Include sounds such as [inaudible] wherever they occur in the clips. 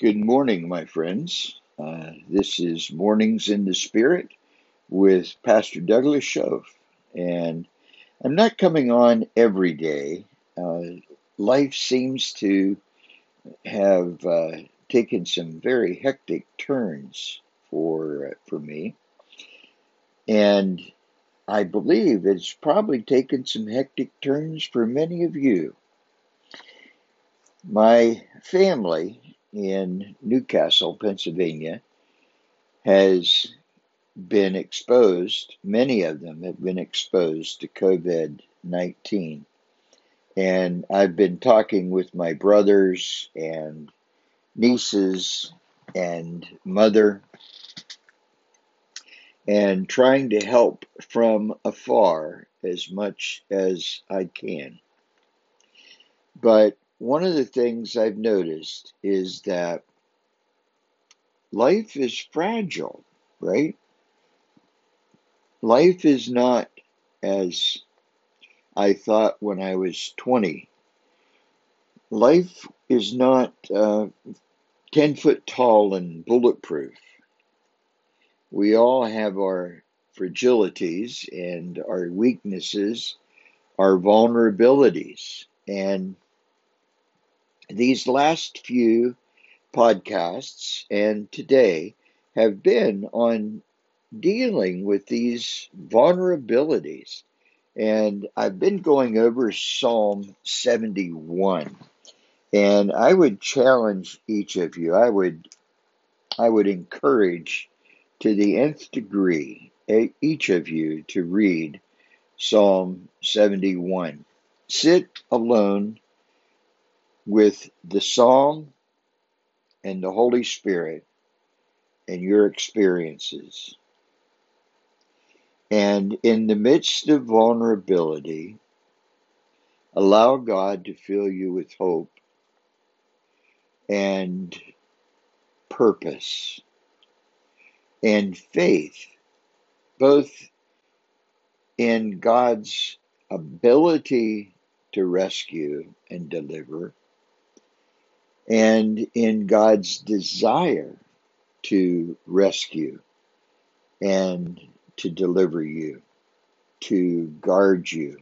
Good morning, my friends. Uh, this is Mornings in the Spirit with Pastor Douglas Shove. And I'm not coming on every day. Uh, life seems to have uh, taken some very hectic turns for, uh, for me. And I believe it's probably taken some hectic turns for many of you. My family in New Castle, Pennsylvania, has been exposed, many of them have been exposed to COVID 19. And I've been talking with my brothers and nieces and mother and trying to help from afar as much as I can. But one of the things I've noticed is that life is fragile, right? Life is not as I thought when I was 20. Life is not uh, 10 foot tall and bulletproof. We all have our fragilities and our weaknesses, our vulnerabilities. And these last few podcasts and today have been on dealing with these vulnerabilities. And I've been going over Psalm 71. And I would challenge each of you, I would I would encourage to the nth degree each of you to read Psalm 71. Sit alone with the song and the Holy Spirit and your experiences. And in the midst of vulnerability, allow God to fill you with hope and purpose and faith, both in God's ability to rescue and deliver and in God's desire to rescue and to deliver you, to guard you,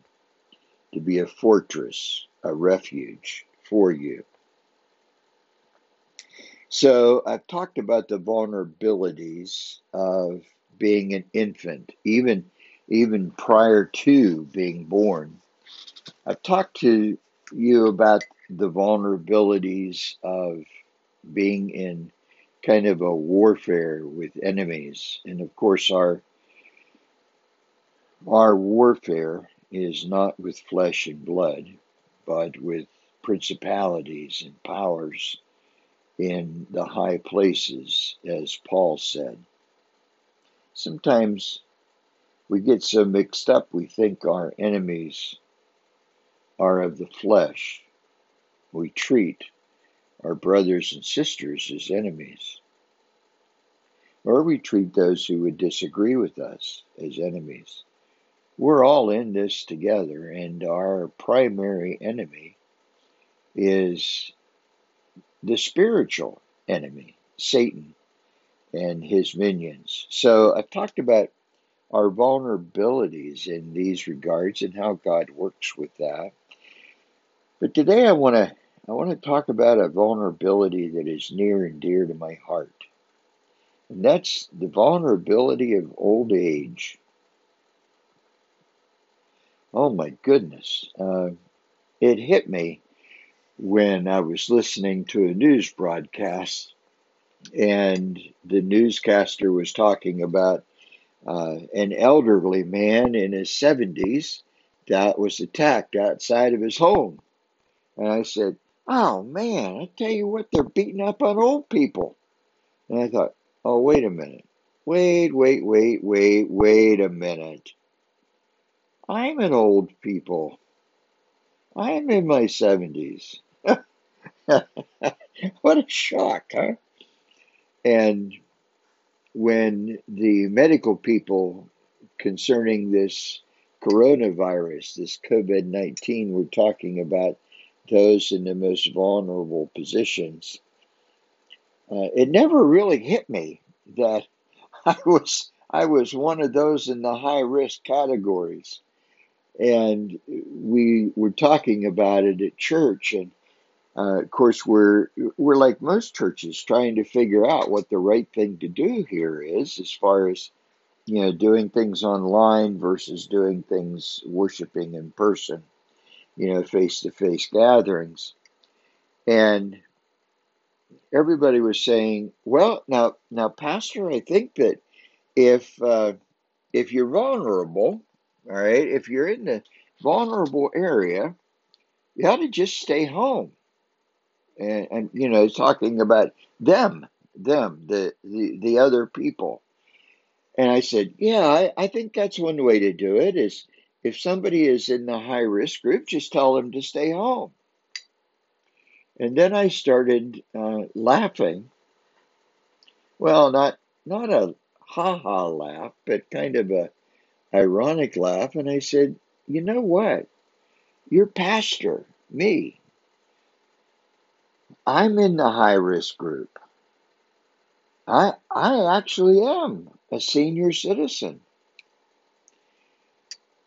to be a fortress, a refuge for you. So I've talked about the vulnerabilities of being an infant, even even prior to being born. I've talked to you about the vulnerabilities of being in kind of a warfare with enemies. And of course, our our warfare is not with flesh and blood, but with principalities and powers in the high places, as Paul said. Sometimes we get so mixed up, we think our enemies are of the flesh, we treat our brothers and sisters as enemies. Or we treat those who would disagree with us as enemies. We're all in this together, and our primary enemy is the spiritual enemy, Satan and his minions. So I've talked about our vulnerabilities in these regards and how God works with that. But today I want to I want to talk about a vulnerability that is near and dear to my heart. And that's the vulnerability of old age. Oh my goodness. Uh, it hit me when I was listening to a news broadcast and the newscaster was talking about uh, an elderly man in his 70s that was attacked outside of his home. And I said, Oh man, I tell you what, they're beating up on old people. And I thought, oh, wait a minute. Wait, wait, wait, wait, wait a minute. I'm an old people. I'm in my 70s. [laughs] what a shock, huh? And when the medical people concerning this coronavirus, this COVID 19, were talking about those in the most vulnerable positions, uh, it never really hit me that [laughs] I was I was one of those in the high risk categories. And we were talking about it at church, and uh, of course we're we're like most churches trying to figure out what the right thing to do here is as far as you know doing things online versus doing things worshiping in person you know face to face gatherings. And everybody was saying well now now pastor i think that if uh, if you're vulnerable all right if you're in the vulnerable area you ought to just stay home. And, and you know talking about them them the, the the other people. And i said yeah I, I think that's one way to do it is if somebody is in the high risk group just tell them to stay home. And then i started uh, laughing. Well not not a ha ha laugh but kind of a ironic laugh. And i said you know what? Your pastor me i'm in the high risk group. I I actually am a senior citizen.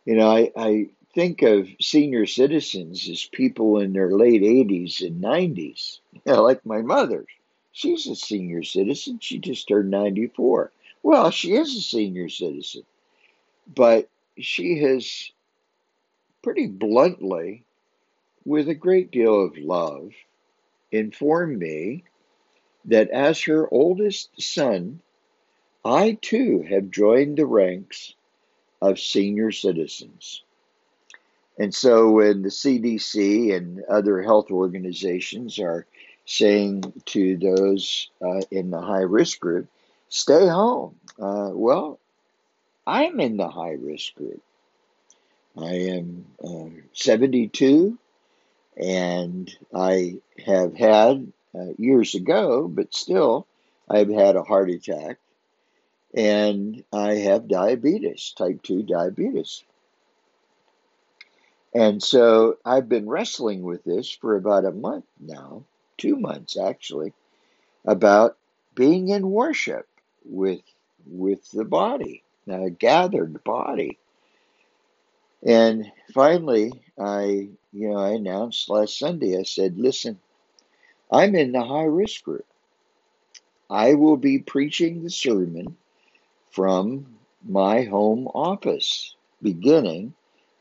You know, I, I think of senior citizens as people in their late 80s and 90s, you know, like my mother. She's a senior citizen. She just turned 94. Well, she is a senior citizen, but she has pretty bluntly, with a great deal of love, informed me that as her oldest son, I too have joined the ranks of senior citizens. And so when the CDC and other health organizations are saying to those uh, in the high risk group, stay home. Uh, well, I'm in the high risk group. I am uh, 72 and I have had uh, years ago, but still, I've had a heart attack and I have diabetes, type 2 diabetes. And so I've been wrestling with this for about a month now, two months actually, about being in worship with with the body, a gathered body. And finally, I, you know, I announced last Sunday. I said, "Listen, I'm in the high risk group. I will be preaching the sermon from my home office beginning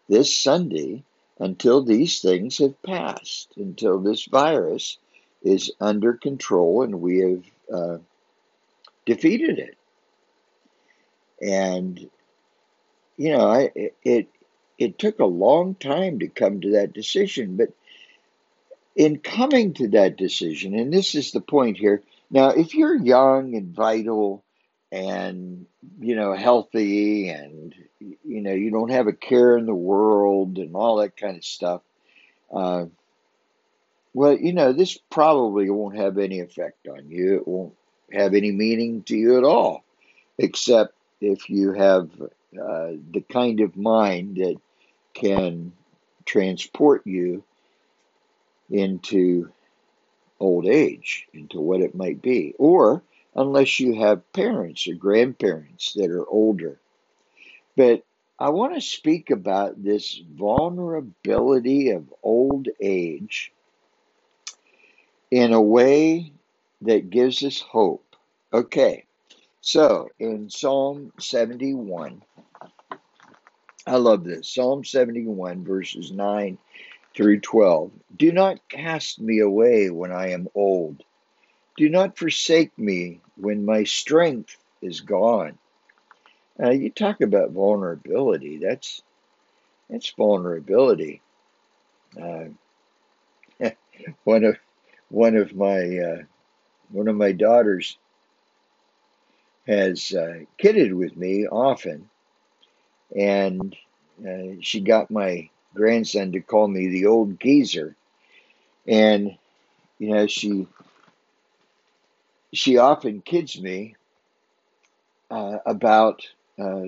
this Sunday until these things have passed, until this virus is under control and we have uh, defeated it. And you know, I it it took a long time to come to that decision, but in coming to that decision, and this is the point here. Now, if you're young and vital and you know healthy and you know you don't have a care in the world and all that kind of stuff uh, well you know this probably won't have any effect on you. It won't have any meaning to you at all except if you have uh, the kind of mind that can transport you into old age into what it might be. Or unless you have parents or grandparents that are older. But I want to speak about this vulnerability of old age in a way that gives us hope. Okay, so in Psalm 71, I love this Psalm 71, verses 9 through 12. Do not cast me away when I am old. Do not forsake me when my strength is gone. You talk about vulnerability. That's that's vulnerability. Uh, [laughs] one of one of my uh, one of my daughters has uh, kidded with me often, and uh, she got my grandson to call me the old geezer, and you know she she often kids me uh, about uh,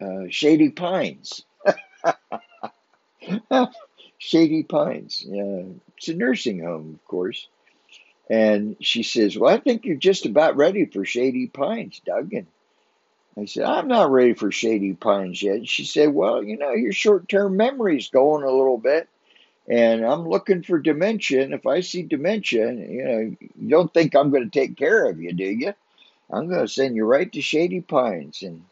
uh, Shady Pines. [laughs] Shady Pines. it's a nursing home, of course. And she says, Well, I think you're just about ready for Shady Pines, Doug. And I said, I'm not ready for Shady Pines yet. She said, Well, you know, your short term memory's going a little bit. And I'm looking for dementia. And if I see dementia, you know, you don't think I'm going to take care of you, do you? I'm going to send you right to Shady Pines. And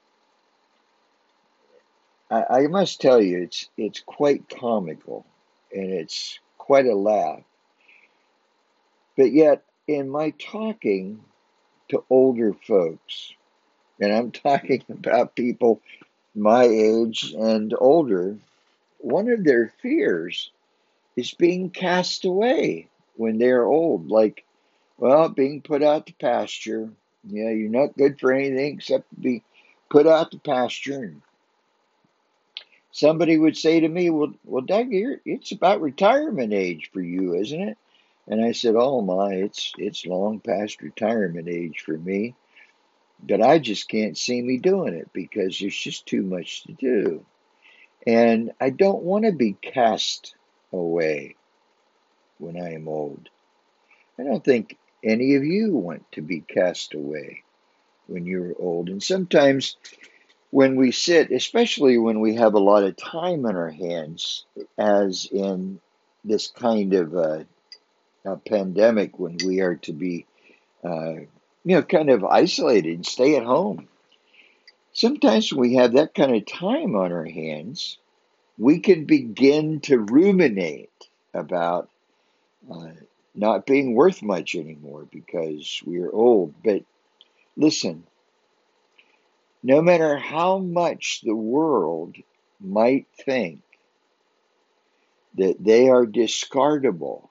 I, I must tell you, it's it's quite comical, and it's quite a laugh. But yet, in my talking to older folks, and I'm [laughs] talking about people my age and older, one of their fears is being cast away when they're old, like, well, being put out to pasture. Yeah, you're not good for anything except to be put out to pasture. And somebody would say to me, "Well, well, Doug, it's about retirement age for you, isn't it?" And I said, "Oh my, it's it's long past retirement age for me, but I just can't see me doing it because there's just too much to do, and I don't want to be cast away when I am old. I don't think any of you want to be cast away when you're old, and sometimes." when we sit, especially when we have a lot of time on our hands, as in this kind of a, a pandemic, when we are to be, uh, you know, kind of isolated and stay at home. Sometimes when we have that kind of time on our hands, we can begin to ruminate about uh, not being worth much anymore because we're old. But listen, no matter how much the world might think that they are discardable,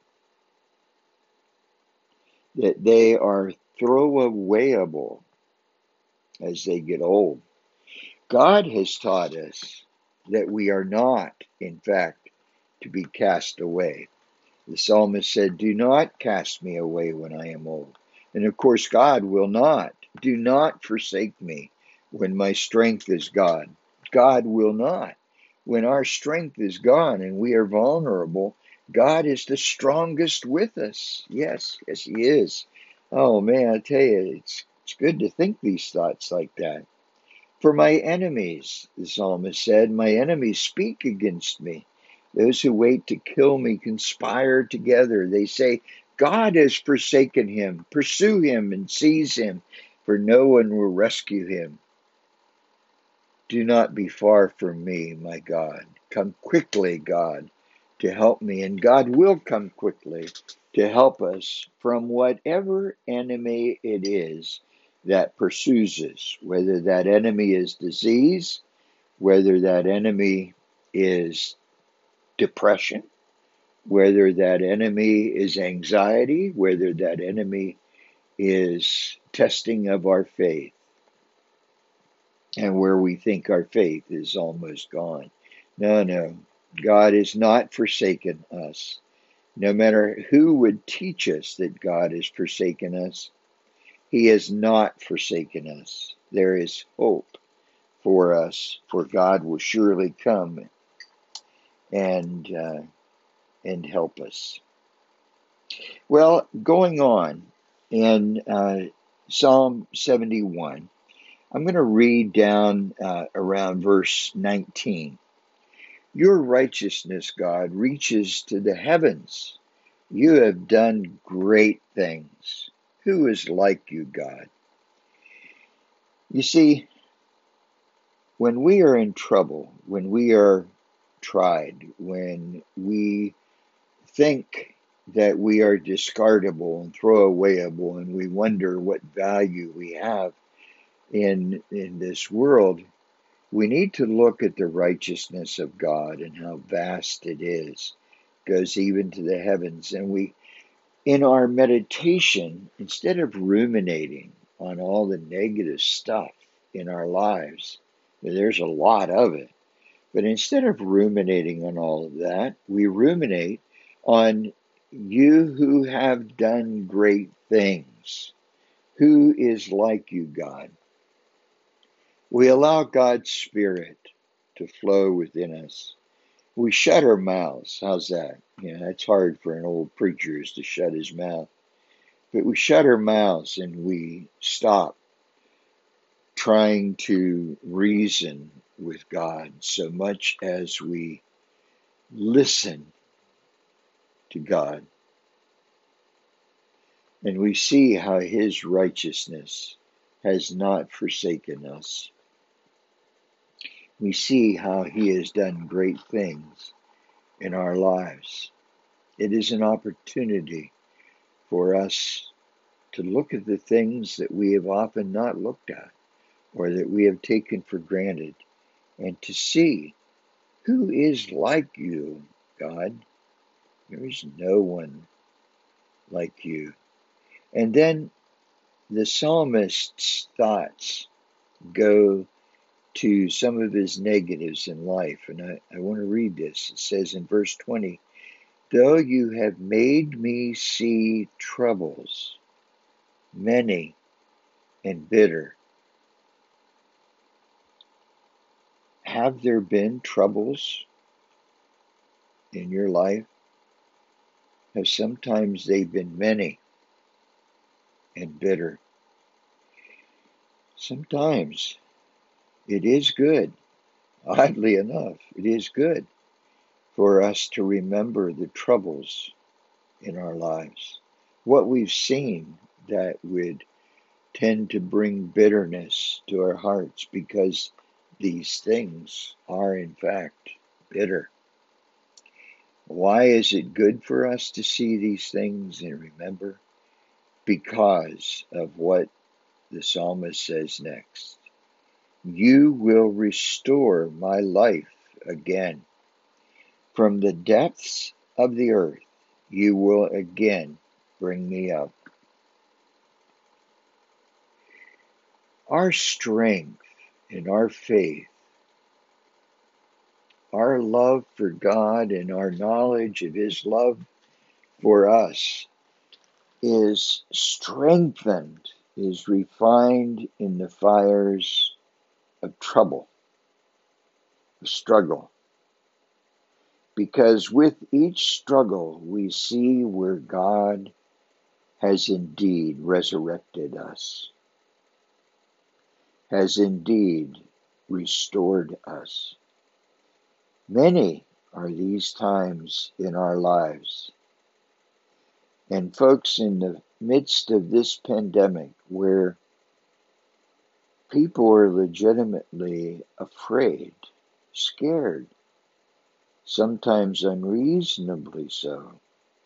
that they are throwawayable as they get old, God has taught us that we are not, in fact, to be cast away. The psalmist said, Do not cast me away when I am old. And of course, God will not. Do not forsake me when my strength is gone. God will not. When our strength is gone and we are vulnerable, God is the strongest with us. Yes, yes, He is. Oh man, I tell you, it's it's good to think these thoughts like that. For my enemies, the psalmist said, my enemies speak against me. Those who wait to kill me conspire together. They say, God has forsaken him. Pursue him and seize him, for no one will rescue him. Do not be far from me, my God. Come quickly, God, to help me. And God will come quickly to help us from whatever enemy it is that pursues us, whether that enemy is disease, whether that enemy is depression, whether that enemy is anxiety, whether that enemy is testing of our faith and where we think our faith is almost gone. No, no. God has not forsaken us. No matter who would teach us that God has forsaken us, He has not forsaken us. There is hope for us, for God will surely come and uh, and help us. Well, going on in uh, Psalm 71, I'm going to read down uh, around verse 19. Your righteousness, God, reaches to the heavens. You have done great things. Who is like you, God? You see, when we are in trouble, when we are tried, when we think that we are discardable and throwawayable, and we wonder what value we have, in in this world, we need to look at the righteousness of God and how vast it is, goes even to the heavens. And we, in our meditation, instead of ruminating on all the negative stuff in our lives, there's a lot of it. But instead of ruminating on all of that, we ruminate on you who have done great things. Who is like you, God? We allow God's Spirit to flow within us. We shut our mouths. How's that? You know, it's hard for an old preacher to shut his mouth. But we shut our mouths and we stop trying to reason with God so much as we listen to God. And we see how his righteousness has not forsaken us. We see how he has done great things in our lives. It is an opportunity for us to look at the things that we have often not looked at or that we have taken for granted and to see who is like you, God. There is no one like you. And then the psalmist's thoughts go to some of his negatives in life. And I, I want to read this. It says in verse 20, Though you have made me see troubles, many and bitter, have there been troubles in your life? Have sometimes they been many and bitter? Sometimes it is good, oddly enough, it is good for us to remember the troubles in our lives. What we've seen that would tend to bring bitterness to our hearts because these things are, in fact, bitter. Why is it good for us to see these things and remember? Because of what the psalmist says next. You will restore my life again. From the depths of the earth, you will again bring me up. Our strength and our faith, our love for God and our knowledge of His love for us is strengthened, is refined in the fires of trouble, of struggle. Because with each struggle, we see where God has indeed resurrected us, has indeed restored us. Many are these times in our lives. And, folks, in the midst of this pandemic, where people are legitimately afraid, scared, sometimes unreasonably so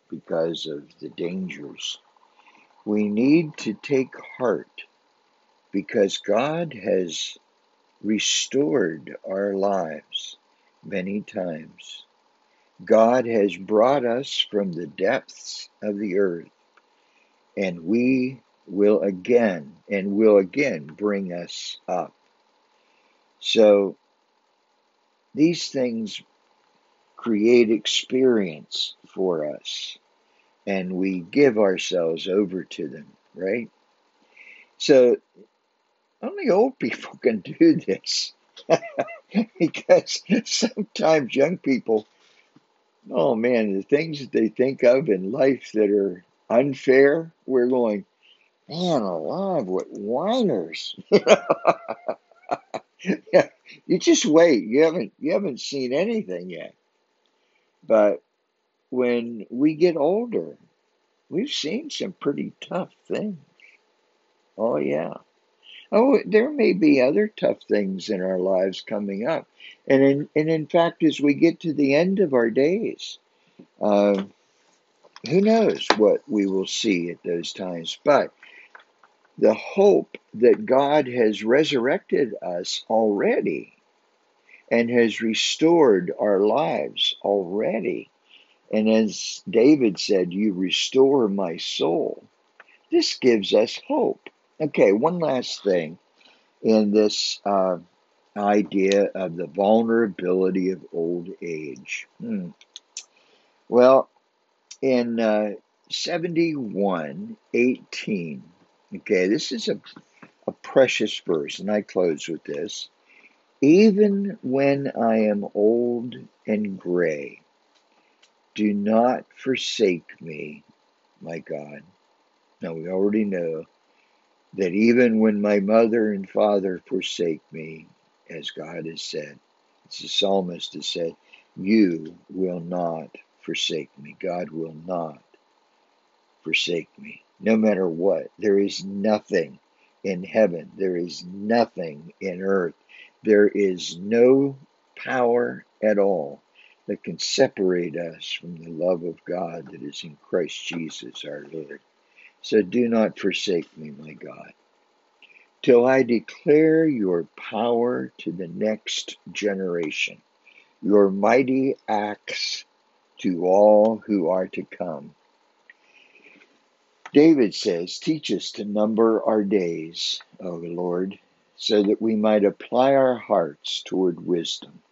because of the dangers. We need to take heart because God has restored our lives many times. God has brought us from the depths of the earth, and we will again and will again bring us up. So these things create experience for us and we give ourselves over to them, right? So only old people [laughs] can do this [laughs] because sometimes young people, oh man, the things that they think of in life that are unfair, we're going, man alive, what whiners. [laughs] yeah, you just wait. You haven't you haven't seen anything yet. But when we get older, we've seen some pretty tough things. Oh, yeah. Oh, there may be other tough things in our lives coming up. And in, and in fact, as we get to the end of our days, uh, who knows what we will see at those times. But the hope that God has resurrected us already and has restored our lives already. And as David said, You restore my soul. This gives us hope. Okay, one last thing in this uh, idea of the vulnerability of old age. Hmm. Well, in uh, 71 18, okay, this is a, a precious verse, and I close with this. Even when I am old and gray, do not forsake me, my God. Now we already know that even when my mother and father forsake me, as God has said, as the psalmist has said, you will not forsake me. God will not forsake me, no matter what. There is nothing in heaven, there is nothing in earth, there is no power at all that can separate us from the love of God that is in Christ Jesus our Lord. So do not forsake me, my God, till I declare your power to the next generation, your mighty acts to all who are to come. David says, Teach us to number our days, O Lord, so that we might apply our hearts toward wisdom.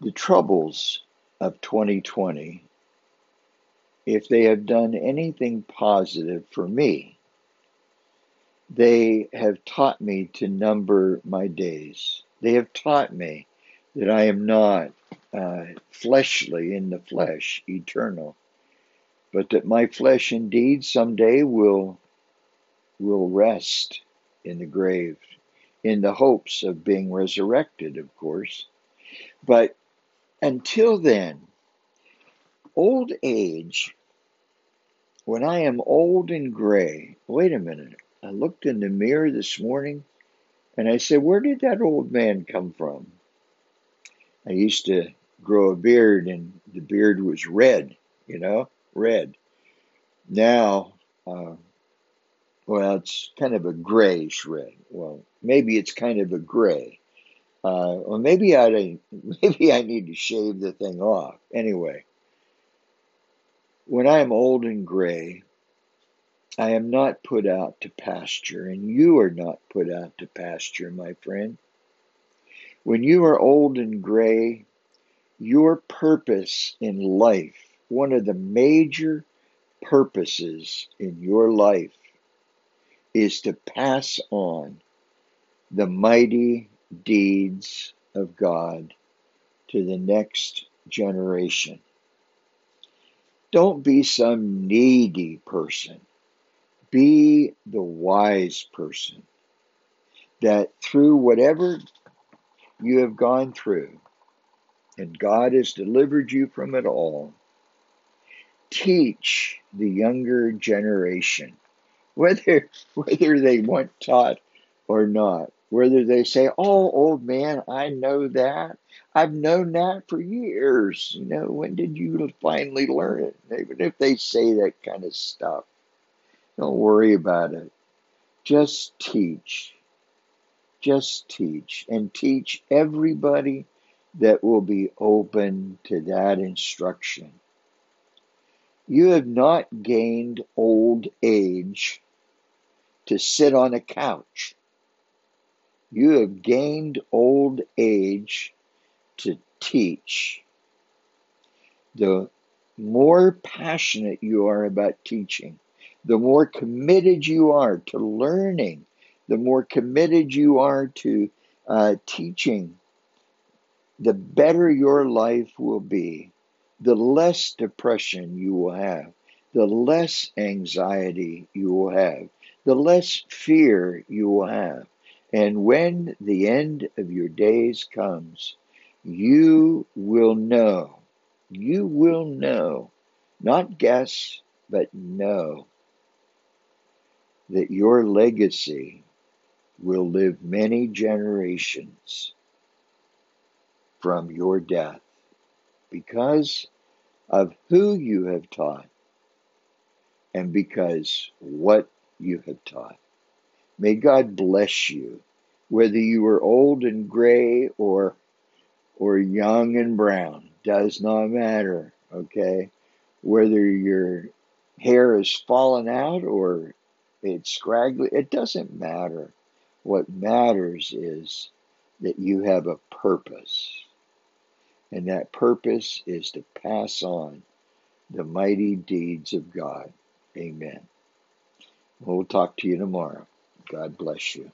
The troubles of 2020, if they have done anything positive for me, they have taught me to number my days. They have taught me that I am not uh, fleshly in the flesh, eternal, but that my flesh indeed someday will will rest in the grave in the hopes of being resurrected, of course. But until then, old age, when I am old and gray, wait a minute. I looked in the mirror this morning and I said, Where did that old man come from? I used to grow a beard and the beard was red, you know, red. Now, uh, well, it's kind of a grayish red. Well, maybe it's kind of a gray. Uh, or maybe I [laughs] maybe I need to shave the thing off. Anyway, when I am old and gray, I am not put out to pasture, and you are not put out to pasture, my friend. When you are old and gray, your purpose in life, one of the major purposes in your life, is to pass on the mighty deeds of God to the next generation. Don't be some needy person. Be the wise person that through whatever you have gone through, and God has delivered you from it all, teach the younger generation [laughs] whether whether they want taught or not. Whether they say, "Oh, old man, I know that. I've known that for years." You know, when did you finally learn it? Even if they say that kind of stuff, don't worry about it. Just teach. Just teach and teach everybody that will be open to that instruction. You have not gained old age to sit on a couch. You have gained old age to teach. The more passionate you are about teaching, the more committed you are to learning, the more committed you are to uh, teaching, the better your life will be, the less depression you will have, the less anxiety you will have, the less fear you will have. And when the end of your days comes, you will know, you will know, not guess, but know that your legacy will live many generations from your death because of who you have taught and because what you have taught. May God bless you, whether you are old and gray or or young and brown, does not matter, okay? Whether your hair is fallen out or it's scraggly, it doesn't matter. What matters is that you have a purpose. And that purpose is to pass on the mighty deeds of God. Amen. We'll talk to you tomorrow. God bless you.